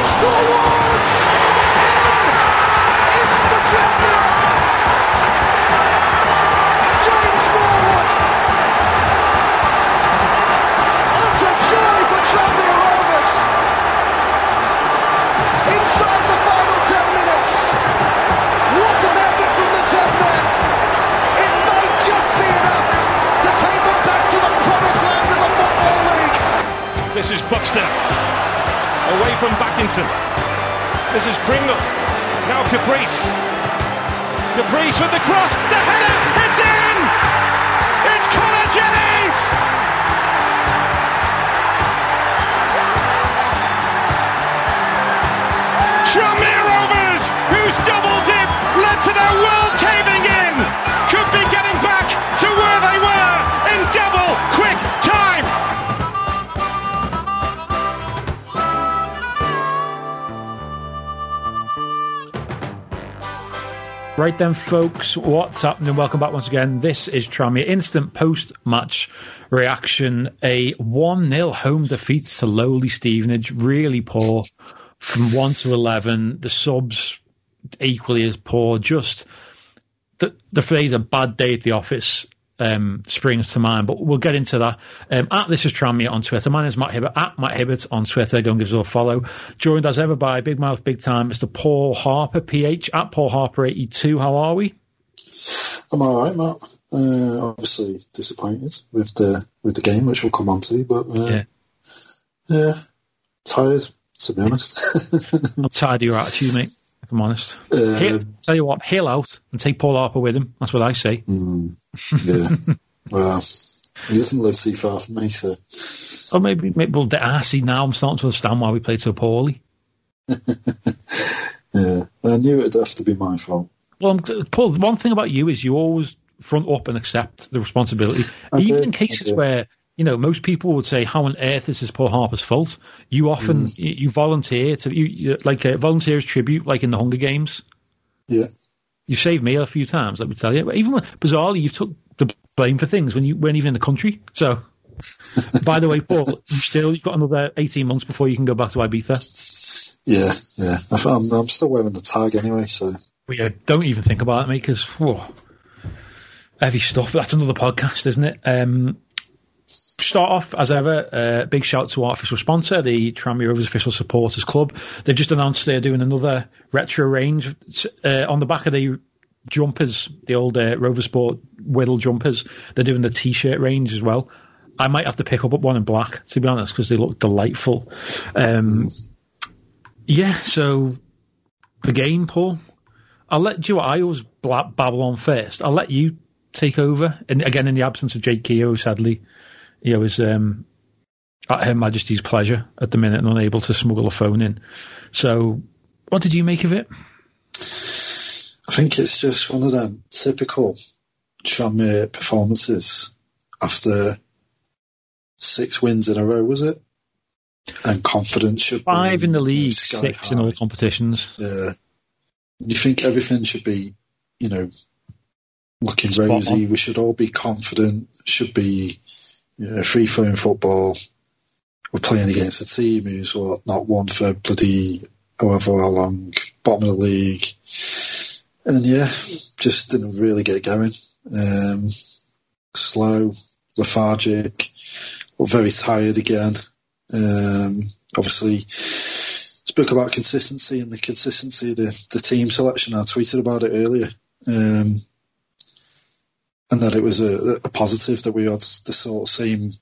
There's the cross forwards. In, in for Tranmere. James Norwood. It's a joy for Tranmere Rovers. Inside the final 10 minutes. What an effort from the 10 men. It might just be enough to take them back to the promised land of the Football League. This is Buxton. Away from Backinson. This is Pringle. Now Caprice. Caprice with the cross. The header. It's in. It's Connor Jennings. Tranmere Rovers, whose double dip led to their world caving Right then, folks, what's happening? Welcome back once again. This is Tranmere Instant Post Match Reaction. A 1 0 home defeat to lowly Stevenage. Really poor from 1 to 11. The subs equally as poor. Just the, the phrase a bad day at the office um, springs to mind, but we'll get into that. Um, at This is Tranmere on Twitter. My name is Matt Hibbert, at Matt Hibbert on Twitter. Go and give us a follow. Joined as ever by Big Mouth Big Time, Mr. Paul Harper, PH, at Paul Harper82. How are we? I'm all right, Matt. Uh, obviously disappointed with the with the game, which we'll come on to, but uh, Yeah. yeah. tired to be honest. I'm tired of your attitude, mate, if I'm honest. uh, Hail, tell you what, hail out and take Paul Harper with him. That's what I say. mm, yeah, well, he doesn't live too far from me, so Or maybe, maybe we'll I see now. I'm starting to understand why we played so poorly. yeah. I knew it'd have to be my fault. Well, I'm, Paul, one thing about you is you always front up and accept the responsibility, I even do, in cases where you know most people would say, "How on earth is this Paul Harper's fault?" You often Mm. you, you volunteer to you, you like a volunteers tribute, like in the Hunger Games. Yeah, You saved me a few times, let me tell you. But even when, bizarrely, you've took the blame for things when you weren't even in the country. So, by the way, Paul, you still you've got another eighteen months before you can go back to Ibiza. yeah, yeah. I'm, I'm still wearing the tag anyway, so yeah, don't even think about it, mate, because heavy stuff. But that's another podcast, isn't it? Um, start off as ever. Uh, big shout to our official sponsor, the Tranmere Rovers Official Supporters Club. They've just announced they're doing another retro range uh, on the back of the jumpers, the old uh, Rover Sport Whittle jumpers. They're doing the T-shirt range as well. I might have to pick up one in black, to be honest, because they look delightful. Um, yeah, so again, Paul, I'll let you. I always babble on first. I'll let you take over. And again, in the absence of Jake Keogh, sadly, he was um, at Her Majesty's pleasure at the minute and unable to smuggle a phone in. So, what did you make of it? I think it's just one of them typical Tranmere performances after six wins in a row, was it? And confidence should Five in the league, six in high. all competitions. Yeah. You think everything should be, you know, looking Spot rosy. on. We should all be confident. Should be know, free flowing football. We're playing against a team who's what, not won for bloody however long, bottom of the league. And yeah, just didn't really get going. Um, slow, lethargic, or very tired again. Um, obviously, spoke about consistency and the consistency of the, the team selection. I tweeted about it earlier. Um, and that it was a, a positive that we had the sort of same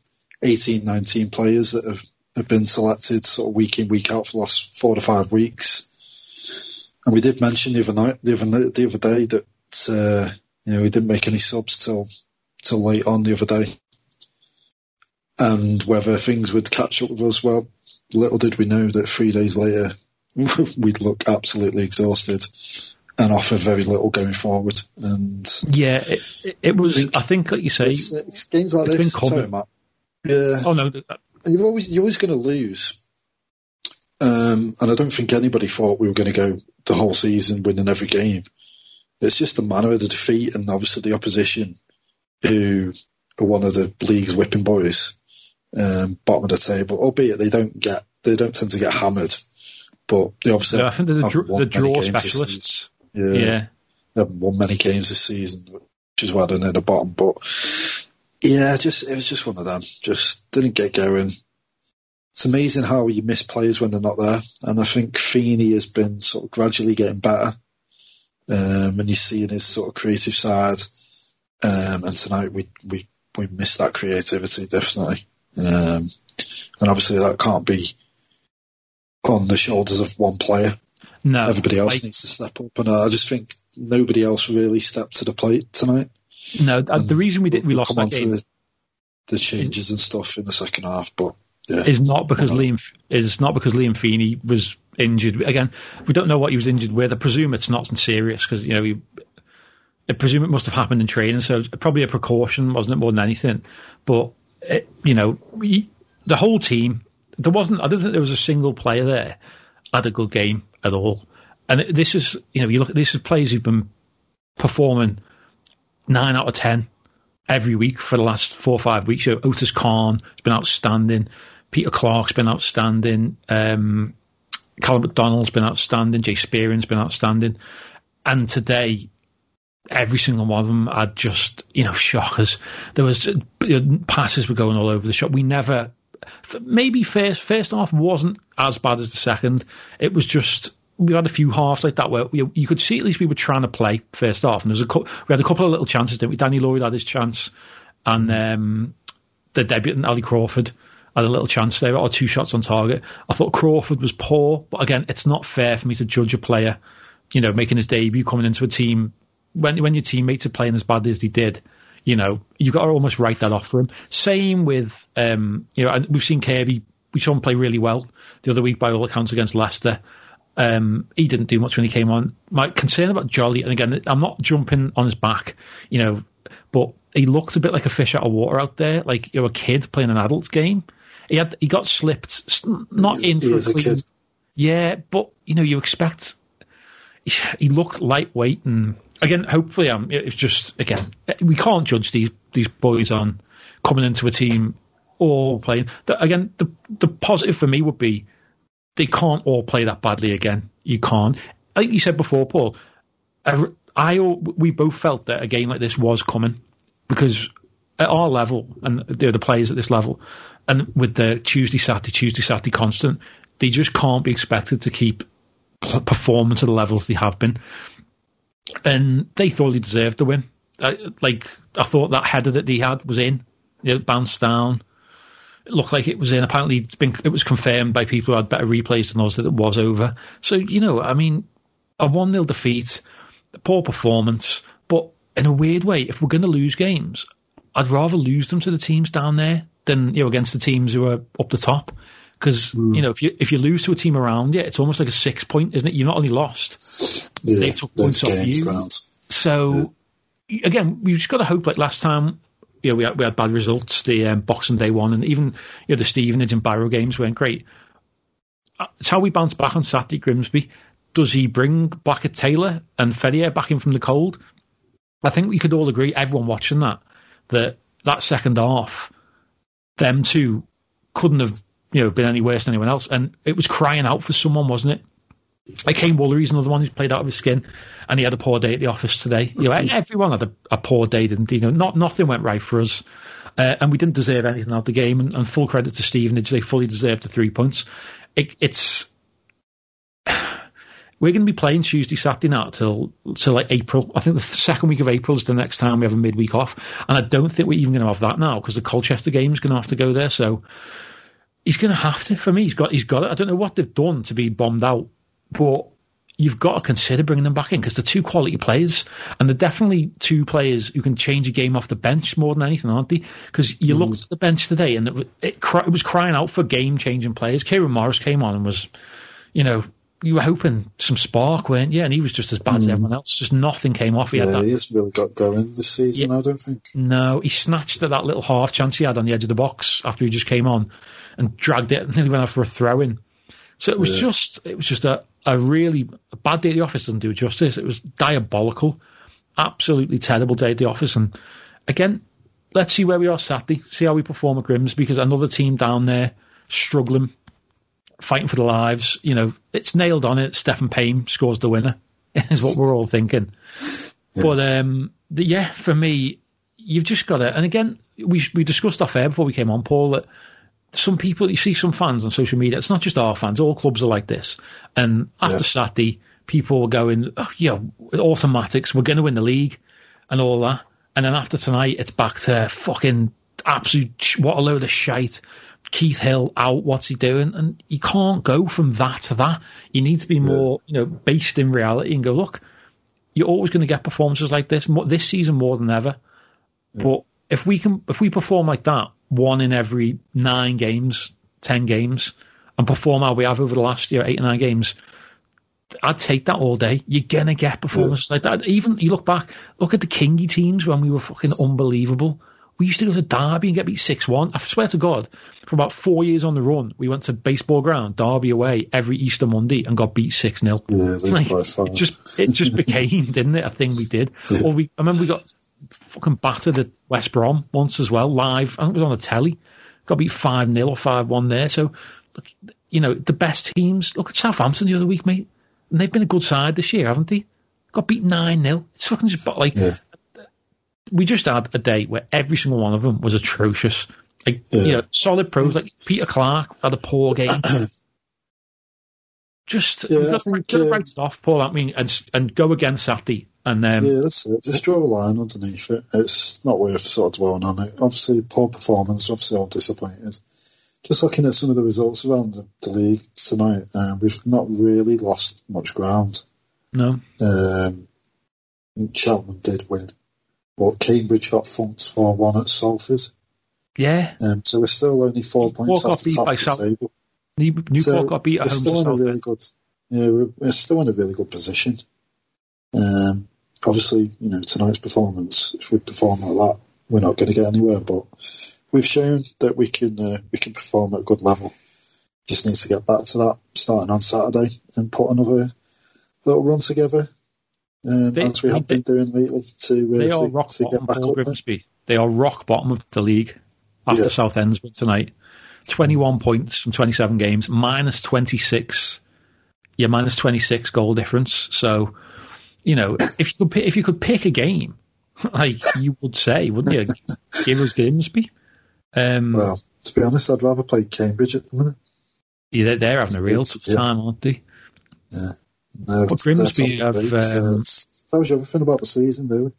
18, 19 players that have, have been selected sort of week in, week out for the last four to five weeks. And we did mention the other night, the other, the other day that, uh, you know, we didn't make any subs till, till late on the other day. And whether things would catch up with us, well, little did we know that three days later we'd look absolutely exhausted and offer very little going forward. And Yeah, it, it, was. I think, like you say, it's, it's games like it's this. Sorry, Matt. Yeah, oh no, and you're always you're always going to lose. Um, and I don't think anybody thought we were going to go the whole season, winning every game. It's just the manner of the defeat, and obviously the opposition, who are one of the league's whipping boys, um, bottom of the table. Albeit they don't get, they don't tend to get hammered, but they obviously. Yeah, I think they're the, dr- the draw specialists. Yeah. Yeah, they haven't won many games this season, which is why they're near the bottom. But yeah, just it was just one of them. Just didn't get going. It's amazing how you miss players when they're not there, and I think Feeney has been sort of gradually getting better. Um, and you're seeing his sort of creative side. Um, and tonight we we we missed that creativity definitely. Um, and obviously that can't be on the shoulders of one player. No, Everybody else like- needs to step up, and I just think nobody else really stepped to the plate tonight. no. uh, The reason we did we lost that game the, the changes and stuff in the second half, but yeah, is not because Liam is not because Liam Feeney was injured. Again, we don't know what he was injured with. I presume it's not serious because you know he. I presume it must have happened in training, so it's probably a precaution, wasn't it, more than anything? But it, you know, we, the whole team. There wasn't. I don't think there was a single player there had a good game at all. And this is, you know, you look at this is players who've been performing nine out of ten every week for the last four or five weeks. You know, Otis Khan has been outstanding. Peter Clarke's been outstanding. Um, Calum MacDonald's been outstanding. Jay Spearing's been outstanding. And today, every single one of them had just, you know, shockers. There was uh, passes were going all over the shop. We never, maybe first first half wasn't as bad as the second. It was just we had a few halves like that where we, you could see at least we were trying to play first half, and there was a cou- we had a couple of little chances. Didn't we? Danny Lloyd had his chance, and um, the debutant Ali Crawford had a little chance there, or two shots on target. I thought Crawford was poor, but again, it's not fair for me to judge a player, you know, making his debut coming into a team when when your teammates are playing as badly as they did. You know, you've got to almost write that off for him. Same with, um, you know, and we've seen Kirby. We saw him play really well the other week by all accounts against Leicester. Um, he didn't do much when he came on. My concern about Jolly, and again, I'm not jumping on his back, you know, but he looked a bit like a fish out of water out there, like you're a kid playing an adult game. He had he got slipped, not in for a clean- yeah, but you know, you expect he looked lightweight, and again, hopefully, um, it's just again we can't judge these these boys on coming into a team all playing. The, again, the the positive for me would be they can't all play that badly again. You can't. Like you said before, Paul. I, I we both felt that a game like this was coming because at our level and the, the players at this level, and with the Tuesday, Saturday, Tuesday, Saturday constant, they just can't be expected to keep performing to the levels they have been. And they thought they deserved the win. I, like I thought that header that they had was in. It bounced down. It looked like it was in. Apparently, it's been it was confirmed by people who had better replays than us that it was over. So you know, I mean, a one 0 defeat, poor performance, but in a weird way, if we're going to lose games, I'd rather lose them to the teams down there than you know against the teams who are up the top. Because hmm. you know, if you if you lose to a team around you, it's almost like a six point, isn't it? You're not only lost, Yeah, they took points off you. ground. So again, we've just got to hope. Like last time, you know, we had, we had bad results. The um, Boxing Day one, and even you know the Stevenage and Barrow games weren't great. Uh, It's how we bounce back on Saturday, Grimsby. Does he bring Blackett Taylor and Ferrier back in from the cold? I think we could all agree, everyone watching that, that that second half, them two couldn't have you know been any worse than anyone else, and it was crying out for someone, wasn't it? Like Kaiyne Woolery's another one who's played out of his skin, and he had a poor day at the office today. You know, everyone had a, a poor day, didn't? You know, not nothing went right for us, uh, and we didn't deserve anything out of the game. And, and full credit to Stevenage, they fully deserved the three points. It, it's we're going to be playing Tuesday, Saturday night till till like April. I think the second week of April is the next time we have a midweek off, and I don't think we're even going to have that now because the Colchester game is going to have to go there. So he's going to have to. For me, he's got he's got it. I don't know what they've done to be bombed out, but you've got to consider bringing them back in because they're two quality players, and they're definitely two players who can change a game off the bench more than anything, aren't they? Because you looked mm. at the bench today, and it, it, it was crying out for game changing players. Kieron Morris came on and was, you know. You were hoping some spark, weren't you? And he was just as bad as mm. everyone else. Just nothing came off. He had that he hasn't really got going this season, I don't think. no, he snatched at that little half chance he had on the edge of the box after he just came on and dragged it and nearly went out for a throw in. So it was Yeah. just it was just a a really a bad day at the office doesn't do justice. It was diabolical, absolutely terrible day at the office. And again, let's see where we are Saturday. See how we perform at Grimsby because another team down there struggling, fighting for their lives. You know, it's nailed on it. Stefan Payne scores the winner. Is what we're all thinking. Yeah. But um, the, yeah, for me, you've just got to. And again, we we discussed off air before we came on, Paul, that some people, you see some fans on social media, it's not just our fans, all clubs are like this. And after yeah. Saturday, people were going, oh, yeah, automatics, we're going to win the league and all that. And then after tonight, it's back to fucking absolute, what a load of shite. Keith Hill out, what's he doing? And you can't go from that to that. You need to be more, you know, based in reality and go, look, you're always going to get performances like this, this season more than ever. But if we can, if we perform like that, one in every nine games, ten games, and perform how we have over the last year, eight or nine games, I'd take that all day. You're gonna get performances yeah. like that. Even you look back, look at the Kingy teams when we were fucking unbelievable. We used to go to Derby and get beat six one. I swear to God, for about four years on the run, we went to baseball ground, Derby away, every Easter Monday and got beat six 0 Yeah, like, it just it just became, didn't it? A thing we did. Yeah. Or we I remember we got fucking battered at West Brom once as well, live. I think it was on the telly. Got beat 5 0 or 5 1 there. So, look, you know, the best teams. Look at Southampton the other week, mate. And they've been a good side this year, haven't they? Got beat 9 0. It's fucking just like. Yeah. We just had a day where every single one of them was atrocious. Like, yeah. you know, solid pros like Peter Clarke had a poor game. just yeah, got, think, uh, write it off, Paul. I mean, and and go against Saturday and um, yeah, that's it. Just draw a line underneath it. It's not worth sort of dwelling on it. Obviously, poor performance. Obviously, all disappointed. Just looking at some of the results around the, the league tonight, uh, we've not really lost much ground. No. Um, Cheltenham did win, but Cambridge got funked for one at Salford. Yeah. Um, so we're still only four points off the top of the South- table. Newport so got beat at home. Still in a really good, yeah, we're, we're, still in a really good position. Um, obviously, you know, tonight's performance, if we perform like that, we're not going to get anywhere. But we've shown that we can uh, we can perform at a good level. Just need to get back to that starting on Saturday and put another little run together, um, they, as we have been doing lately. To uh, they are to, rock to bottom. Grimsby. They are rock bottom of the league after yeah. Southend's win tonight. Twenty-one points from twenty-seven games, minus twenty-six. Yeah, minus twenty-six goal difference. So you know, if you could pick, if you could pick a game, like you would say, wouldn't you? Give us Grimsby. Um, well, to be honest, I'd rather play Cambridge at the minute. Yeah, they're, they're having a real tough yeah. time, aren't they? Yeah. No, but Grimsby have. Um, that was everything about the season, really.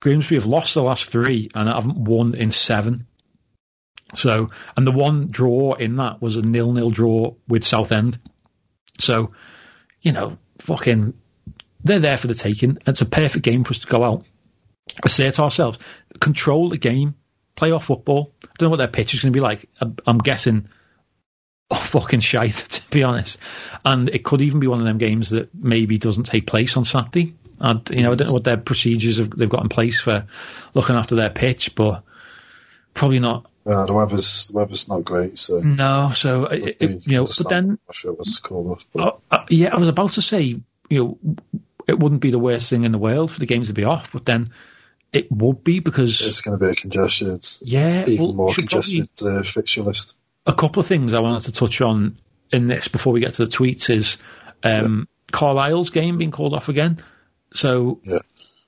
Grimsby have lost the last three and haven't won in seven. So, and the one draw in that was a nil-nil draw with Southend. So, you know, fucking they're there for the taking. It's a perfect game for us to go out. I say it to ourselves, control the game, play off football. I don't know what their pitch is going to be like. I'm guessing oh, fucking shite, to be honest. And it could even be one of them games that maybe doesn't take place on Saturday. I'd, you know, I don't know what their procedures have, they've got in place for looking after their pitch, but probably not. Uh, the weather's the weather's not great, so no. So it, it, you know, but then I'm sure it was cold enough. But. Uh, uh, yeah, I was about to say, you know, it wouldn't be the worst thing in the world for the games to be off, but then it would be because it's going to be a congested, yeah, even well, more congested uh, fixture list. A couple of things I wanted to touch on in this before we get to the tweets is um, yeah. Carlisle's game being called off again, so yeah.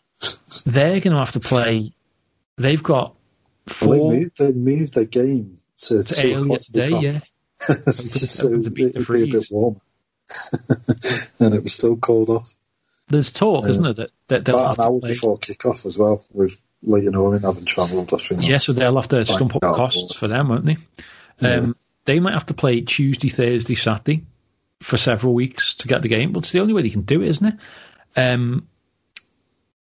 they're going to have to play. They've got four. Well, they, moved, they moved their game to, to earlier today, yeah. so to beat the freeze. Be a bit warmer, and it was still called off. There's talk, yeah. isn't there, that, that they'll About an hour play. before kick-off as well, with Leyton Orient having travelled, I think. Yeah, so they'll have to stump up costs for them, won't they? Yeah. Um, they might have to play Tuesday, Thursday, Saturday for several weeks to get the game, but it's the only way they can do it, isn't it? Um,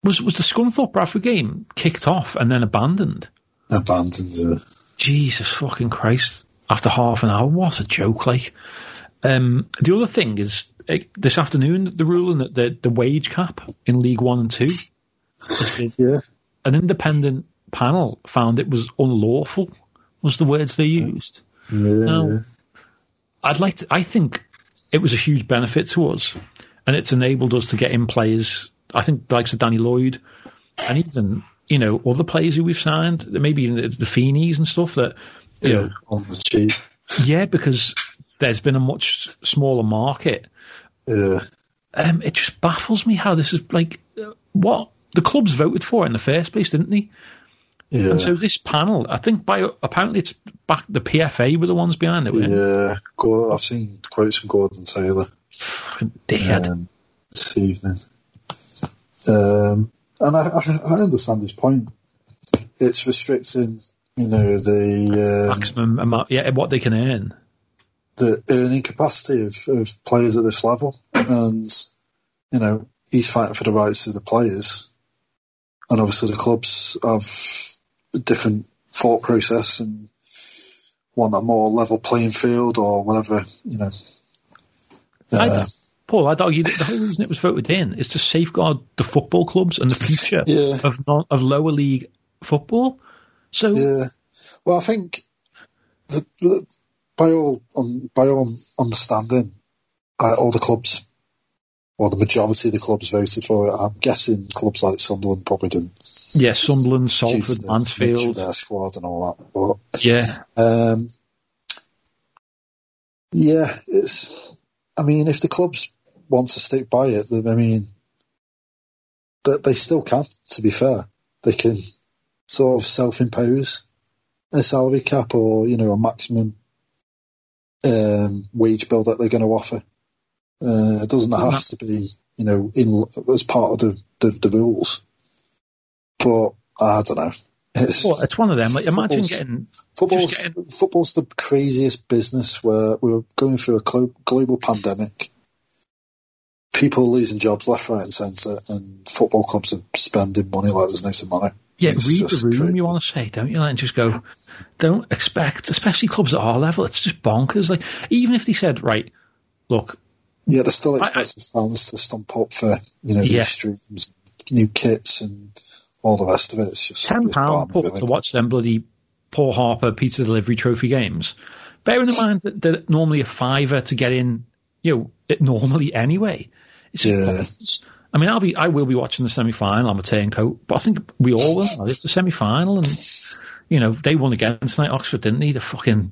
was was the Scunthorpe Bradford game kicked off and then abandoned? Abandoned, yeah. Jesus fucking Christ. After half an hour, what a joke, like. Um, the other thing is this afternoon the ruling that the, the wage cap in League One and Two, yeah. an independent panel found it was unlawful. Was the words they used? Yeah. Now, I'd like to. I think it was a huge benefit to us, and it's enabled us to get in players. I think likes of Danny Lloyd, and even you know other players who we've signed, maybe even the, the Feeneys and stuff that you Yeah, know, on the cheap. yeah, because there's been a much smaller market. Yeah, Um, it just baffles me how this is like what the clubs voted for in the first place, didn't they? yeah, And so this panel, I think by apparently it's back the PFA were the ones behind it. yeah. I've seen quotes from Gordon Taylor Fucking dickhead. um, this evening, um, and I, I, I understand his point. It's restricting, you know, the um, Maximum amount, yeah, what they can earn. The earning capacity of, of players at this level. And, you know, he's fighting for the rights of the players. And obviously the clubs have a different thought process and want a more level playing field or whatever, you know. I, Uh, Paul, I'd argue that the whole reason it was voted in is to safeguard the football clubs and the future Yeah. of non, of lower league football. So yeah. Well, I think that that by all um, by all understanding, uh, all the clubs, or the majority of the clubs voted for it. I'm guessing clubs like Sunderland probably didn't. yeah, Sunderland, Salford, Mansfield, their squad and all that. But yeah, um, yeah, it's. I mean, if the clubs want to stick by it, then I mean, that they still can. To be fair, they can sort of self-impose a salary cap or you know a maximum um, wage bill that they're going to offer. Uh, it doesn't have to be you know in as part of the the, the rules, but I don't know. It's, well, it's one of them. Like, imagine Football's- getting Football's, getting- football's the craziest business where we're going through a glo- global pandemic. People losing jobs left, right, and centre, and football clubs are spending money like there's no tomorrow. Yeah, It's read the room, crazy. you want to say, don't you? Like, and just go, don't expect, especially clubs at our level, it's just bonkers. Like, even if they said, right, look, Yeah, they're still I- expecting fans to stump up for you know new Yeah. streams, new kits, and all the rest of it. It's just ten pound really. to watch them bloody Paul Harper pizza delivery trophy games. Bearing in mind that, that normally a fiver to get in, you know, it normally anyway. It's Yeah. I mean, I'll be, I will be watching the semi final. I'm a turncoat, but I think we all will. It's the semi final, and you know they won again tonight. Oxford didn't they? The fucking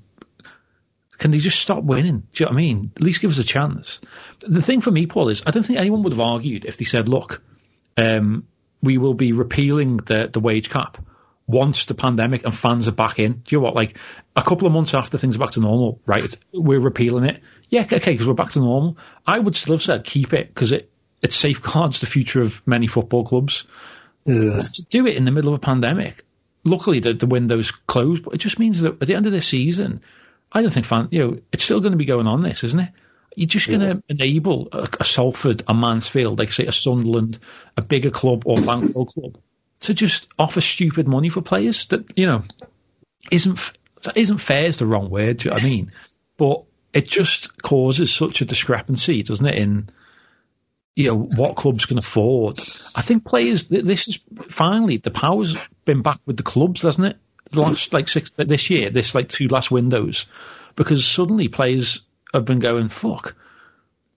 can they just stop winning? Do you know what I mean? At least give us a chance. The thing for me, Paul, is I don't think anyone would have argued if they said, "Look, um, we will be repealing the the wage cap once the pandemic and fans are back in." Do you know what? Like a couple of months after things are back to normal, right? It's, we're repealing it. Yeah, okay, because we're back to normal. I would still have said keep it because it it safeguards the future of many football clubs. Yeah, do it in the middle of a pandemic, luckily the, the window's closed, but it just means that at the end of the season, I don't think fan, you know, it's still going to be going on this, isn't it? You're just going to enable a, a Salford, a Mansfield, like say a Sunderland, a bigger club or Blankville club to just offer stupid money for players that, you know, isn't, that isn't fair is the wrong word, do you know what I mean? But it just causes such a discrepancy, doesn't it, in, you know, what clubs can afford. I think players, this is finally, the power's been back with the clubs, hasn't it? The last, like, six, this year, this, like, two last windows. Because suddenly players have been going, fuck,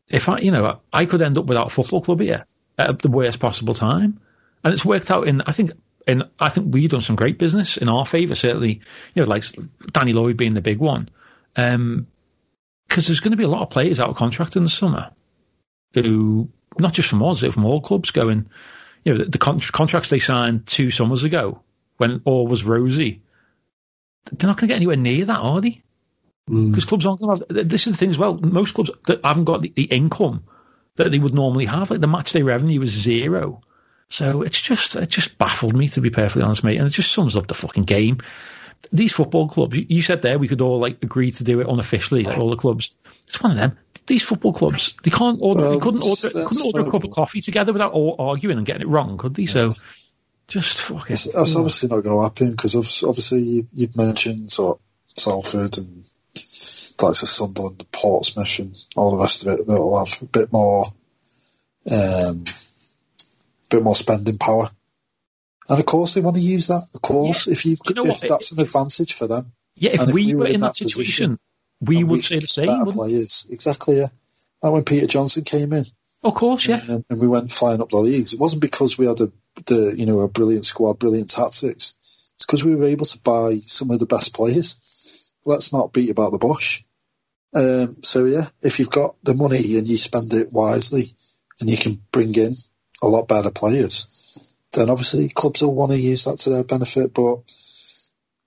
if I, you know, I could end up without a football club here at the worst possible time. And it's worked out in, I think, in, I think we've done some great business in our favour, certainly, you know, like Danny Lloyd being the big one. Um, because there's going to be a lot of players out of contract in the summer who, not just from us, from all clubs going, you know, the, con- contracts they signed two summers ago when all was rosy, they're not going to get anywhere near that, are they? Mm. Because clubs aren't going to have. This is the thing as well. Most clubs that haven't got the, the income that they would normally have. Like the match day revenue is zero. So it's just it just baffled me to be perfectly honest, mate. And it just sums up the fucking game. These football clubs, you, you said there we could all like agree to do it unofficially, like all the clubs. It's one of them. These football clubs, they can't order. Well, they couldn't order. couldn't order a cup of coffee together without all arguing and getting it wrong, could they? So just fuck it. It's, obviously not going to happen because obviously you, you've mentioned sort of Salford and like the Sunderland, Portsmouth, and all the rest of it. That'll have a bit more, um, bit more spending power. And of course, they want to use that. Of course, if you you know if what? that's an advantage for them, Yeah, if, if we we were in in that situation, position, we would say the same. better wouldn't we? players, exactly. Yeah, when Peter Johnson came in, Of course, yeah. um, and we went flying up the leagues. It wasn't because we had a the you know a brilliant squad, brilliant tactics. It's because we were able to buy some of the best players. Let's not beat about the bush. Um, so yeah, if you've got the money and you spend it wisely, and you can bring in a lot better players, then obviously clubs will want to use that to their benefit. But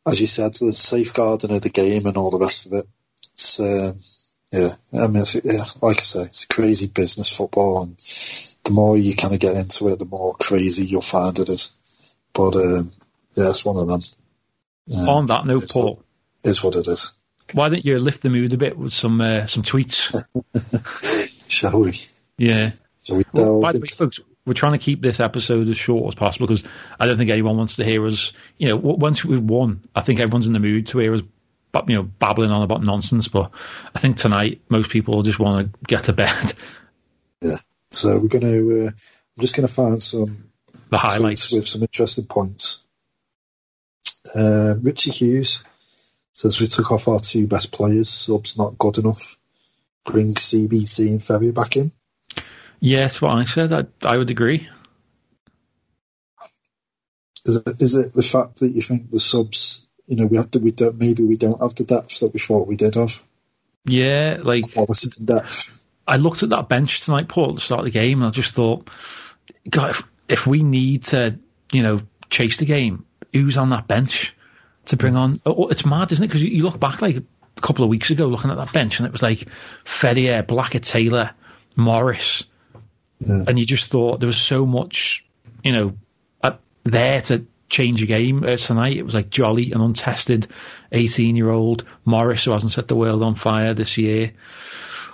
as you said, the safeguarding of the game and all the rest of it, it's um, yeah. I mean, it's, yeah, like I say, it's a crazy business football, and the more you kind of get into it, the more crazy you'll find it is. But um, yeah, it's one of them. Um, On that note, Paul, what, is what it is. why don't you lift the mood a bit with some uh, some tweets? Shall we? Yeah. Shall we Well, by the way, folks, we're trying to keep this episode as short as possible because I don't think anyone wants to hear us. You know, w- once we've won, I think everyone's in the mood to hear us, but you know, babbling on about nonsense. But I think tonight most people just want to get to bed. Yeah. So we're going to. Uh, I'm just going to find some The highlights. with some interesting points. Uh, Richie Hughes says we took off our two best players. Subs not good enough. Bring CBC and Ferry back in. Yeah, that's what I said. I, I would agree. Is it, is it the fact that you think the subs, you know, we have to, we don't, maybe we don't have the depth that we thought we did have, Yeah, like depth? I looked at that bench tonight, Paul, at the start of the game, and I just thought, God, if, if we need to, you know, chase the game, who's on that bench to bring on? Oh, oh it's mad, isn't it? Because you, you look back like a couple of weeks ago, looking at that bench, and it was like Ferrier, Blackett, Taylor, Morris, Yeah. and you just thought there was so much, you know, there to change a game uh, tonight. It was like jolly and untested, eighteen-year-old Morris who hasn't set the world on fire this year.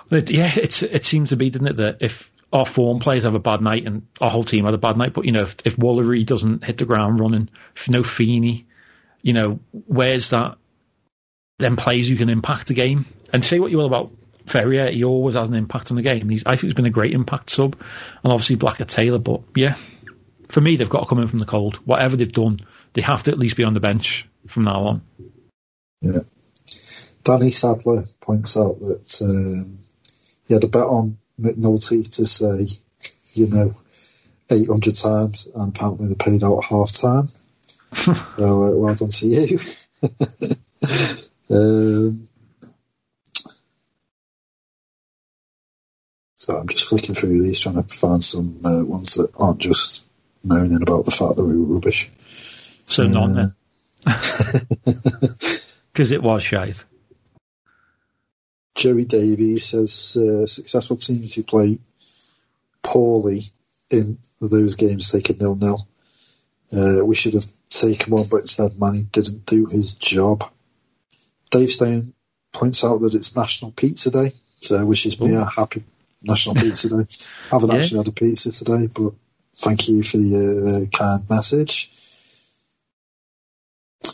But yeah, it's it seems to be, doesn't it, that if our form players have a bad night and our whole team had a bad night, but you know, if, if Woolery doesn't hit the ground running, if no Feeney, you know, where's that? Then players you can impact the game. And say what you will about Ferrier, he always has an impact on the game. He's, I think he's been a great impact sub, and obviously Blackett Taylor. But yeah, for me, they've got to come in from the cold. Whatever they've done, they have to at least be on the bench from now on. Yeah. Danny Sadler points out that um, he had a bet on McNulty to say, you know, 800 times, and apparently they paid out half time. so uh, well done to you. um, so I'm just flicking through these, trying to find some uh, ones that aren't just moaning about the fact that we were rubbish. So none then, because it was shite. Joey Davies says uh, successful teams who play poorly in those games take a nil nil. Uh, we should have taken one, but instead Manny didn't do his job. Dave Stone points out that it's National Pizza Day, so wishes me a happy National Pizza Day. I haven't Yeah. actually had a pizza today, but thank you for the uh, kind message.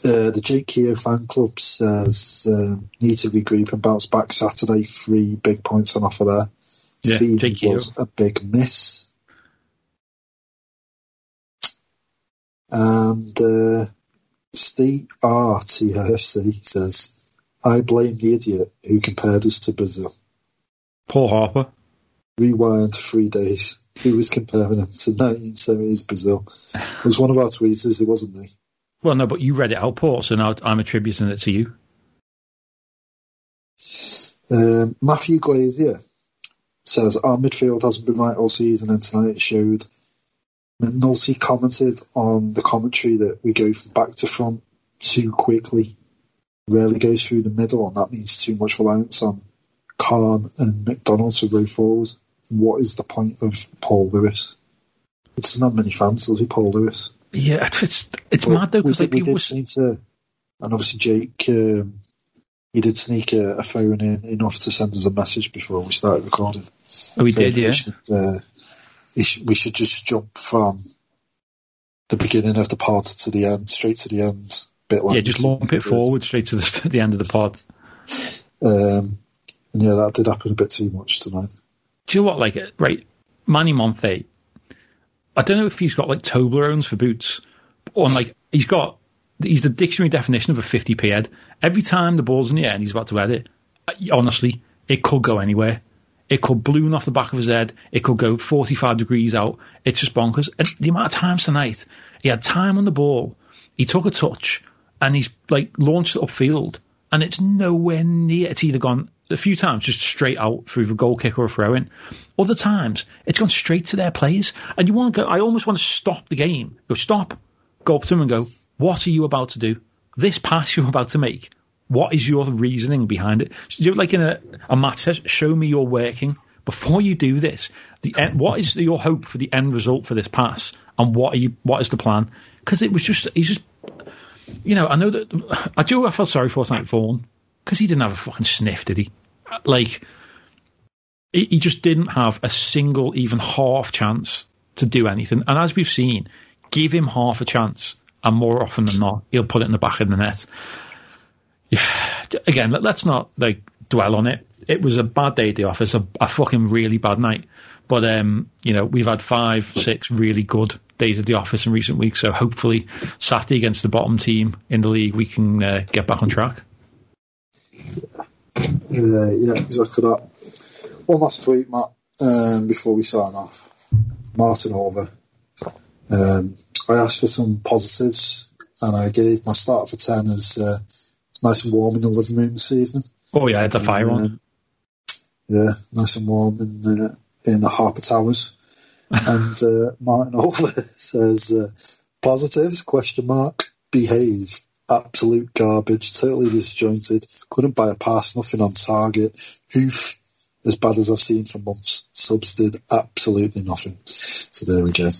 Uh, the Jake Keogh fan club says um, need to regroup and bounce back Saturday. Three big points on offer there. Yeah, Feed Keogh. was a big miss. And uh, Steve RTFC says, I blame the idiot who compared us to Brazil. Paul Harper. Rewind three days. Who was comparing them to 1970s Brazil? It was one of our tweeters, it wasn't me. Well, no, but you read it out, Paul, so now I'm attributing it to you. Um, Matthew Glazier says our midfield hasn't been right all season, and tonight it showed. Nulty commented on the commentary that we go from back to front too quickly, rarely goes through the middle, and that means too much reliance on Khan and MacDonald to row forward. What is the point of Paul Lewis? It doesn't have many fans, does he, Paul Lewis? Yeah, it's it's But mad though because like people seem to, and obviously Jake, um, he did sneak a, a phone in enough to send us a message before we started recording. Oh, we Saying did, yeah. We should, uh, we should, we should just jump from the beginning of the pod to the end, straight to the end. Bit like yeah, just lump it forward straight to the, the end of the pod. Um, and yeah, that did happen a bit too much tonight. Do you know what? Like, right, Manny Monthé. I don't know if he's got like Toblerones for boots, or like he's got. He's the dictionary definition of a 50p head. Every time the ball's in the air and he's about to head it, uh, honestly, it could go anywhere. It could balloon off the back of his head. It could go 45 degrees out. It's just bonkers. And the amount of times tonight, he had time on the ball. He took a touch and he's like launched it upfield and it's nowhere near. It's either gone a few times just straight out through the goal kick or a throw in. Other times it's gone straight to their players. And you want to go, I almost want to stop the game. Go stop, go up to them and go, what are you about to do? This pass you're about to make. What is your reasoning behind it? Do like in a, a math test, show me your working. Before you do this, the end, what is your hope for the end result for this pass? And what are you, what is the plan? Because it was just, he's just, you know, I know that, I do, I felt sorry for St. Vaughan because he didn't have a fucking sniff, did he? Like, he, just didn't have a single, even half chance to do anything. And as we've seen, give him half a chance, and more often than not, he'll put it in the back of the net. Yeah, again, let, us not like dwell on it. It was a bad day at the office, a, a fucking really bad night. But um, you know, we've had five, six really good days at the office in recent weeks. So hopefully, Saturday against the bottom team in the league, we can uh, get back on track. Yeah, yeah, exactly that. One last tweet, Matt, um, before we sign off. Martin Over. Um, I asked for some positives, and I gave my start for ten as uh, nice and warm in the living room this evening. Oh yeah, had the fire on. Um, yeah, nice and warm in the in the Harper Towers. and uh, Martin Over says uh, positives question mark behave absolute garbage, totally disjointed. Couldn't buy a pass, nothing on target. Hoof, as bad as I've seen for months. Subs did absolutely nothing. So there we go.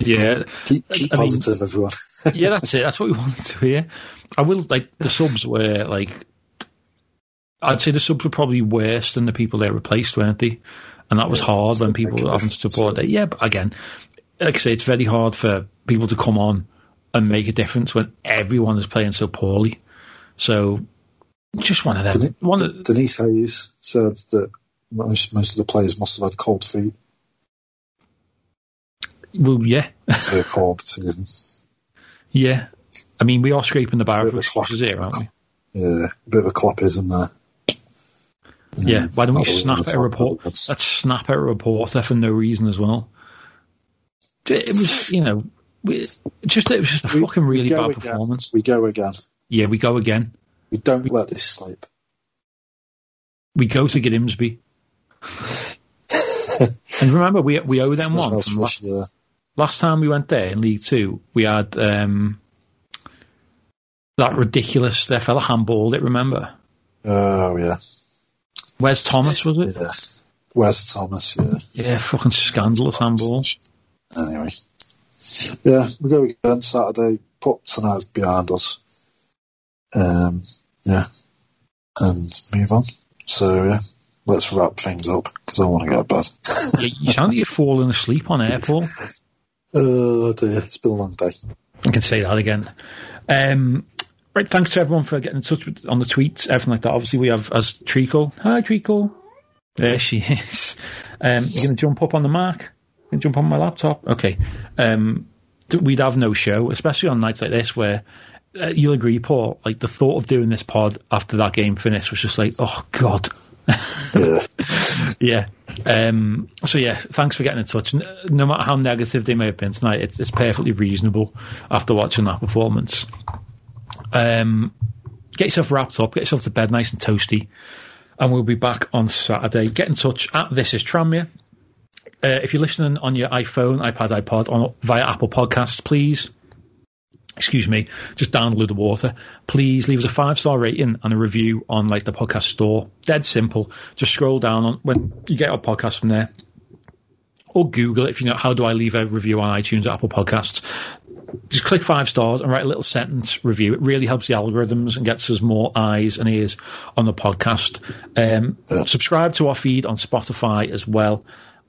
Yeah, keep, keep positive, mean, everyone. yeah, that's it. That's what we wanted to hear. I will like the subs were like. I'd say the subs were probably worse than the people they replaced, weren't they? And that was yeah, hard when people were having to support it. Yeah, but again, like I say, it's very hard for people to come on and make a difference when everyone is playing so poorly. So, just one of them. Denise, one of, Denise Hayes said that most most of the players must have had cold feet. Well, yeah. Cold season. Yeah. I mean, we are scraping the barrel for exposures here, aren't we? Yeah, a bit of a cloppism there. Yeah, why don't we snap at a report? Let's snap at a reporter for no reason as well. It was, you know, we, just it was just a we, fucking really bad again. performance. We go again. Yeah, we go again. We don't we, let this slip. We go to Grimsby. and remember, we we owe them one. Last, last, time we went there in League Two, we had um, that ridiculous that fella handballed it. Remember? Oh yeah. Where's Thomas? Was it? Yeah. Where's Thomas? Yeah. Yeah, fucking scandalous handball. Anyway. Yeah, we go again Saturday. Put tonight behind us. Um, yeah, and move on. So yeah, let's wrap things up because I want to go to bed. you, you sound like you're falling asleep on air, Paul. Oh dear, it's been a long day. I can say that again. Um, right, thanks to everyone for getting in touch with, on the tweets, everything like that. Obviously, we have as Treacle. Hi, Treacle. There she is. Um, you're going to jump up on the mark and jump on my laptop. Okay. Um, we'd have no show, especially on nights like this where uh, you'll agree, Paul. Like the thought of doing this pod after that game finished was just like, oh god. yeah. yeah. Um, so yeah, thanks for getting in touch. No matter how negative they may have been tonight, it's, it's perfectly reasonable after watching that performance. Um, get yourself wrapped up, get yourself to bed nice and toasty, and we'll be back on Saturday. Get in touch at This Is Tranmere uh, if you're listening on your iPhone, iPad, iPod, on via Apple Podcasts, please, excuse me, just download the water. Please leave us a five star rating and a review on like the podcast store. Dead simple. Just scroll down on when you get our podcast from there, or Google it if you know how do I leave a review on iTunes or Apple Podcasts. Just click five stars and write a little sentence review. It really helps the algorithms and gets us more eyes and ears on the podcast. Um, subscribe to our feed on Spotify as well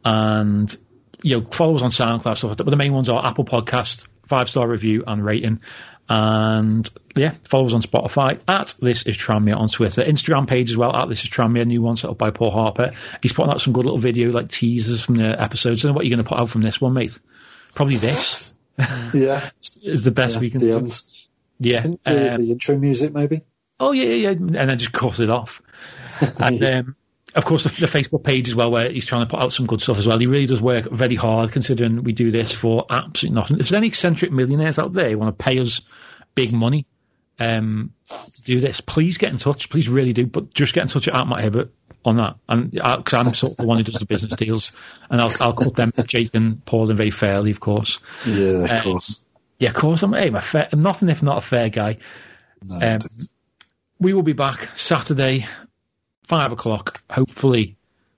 and you know follow us on SoundCloud stuff like that. But the main ones are Apple Podcast, five star review and rating. And yeah, follow us on Spotify at This Is Tranmere on Twitter. Instagram page as well at This Is Tranmere, new one set up by Paul Harper. He's putting out some good little video like teasers from the episodes. I don't know what you're going to put out from this one, mate. Probably this. Yeah, is the best yeah, we can the do. End. Yeah, the, um, the, intro music maybe. Oh yeah, yeah, yeah, and then just cut it off. and um, of course, the, the, Facebook page as well, where he's trying to put out some good stuff as well. He really does work very hard, considering we do this for absolutely nothing. If there's any eccentric millionaires out there who want to pay us big money um, to do this, please get in touch. Please, really do. But just get in touch at Matt Hibbert on that, and because I'm sort of the one who does the business deals, and I'll I'll cut them, Jake and Paul, and very fairly, of course. Yeah, of um, course. Yeah, of course. I'm, hey, I'm, a fair, I'm nothing if not a fair guy. No, um, we will be back Saturday, five o'clock. Hopefully,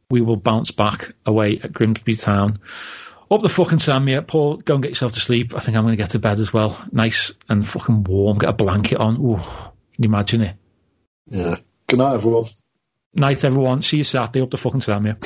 we will bounce back away at Grimsby Town. Up the fucking Samia, Paul. Go and get yourself to sleep. I think I'm going to get to bed as well. Nice and fucking warm. Get a blanket on. Ooh, can you imagine it? Yeah. Good night, everyone. Night, everyone. See you Saturday. Up the fucking Samia.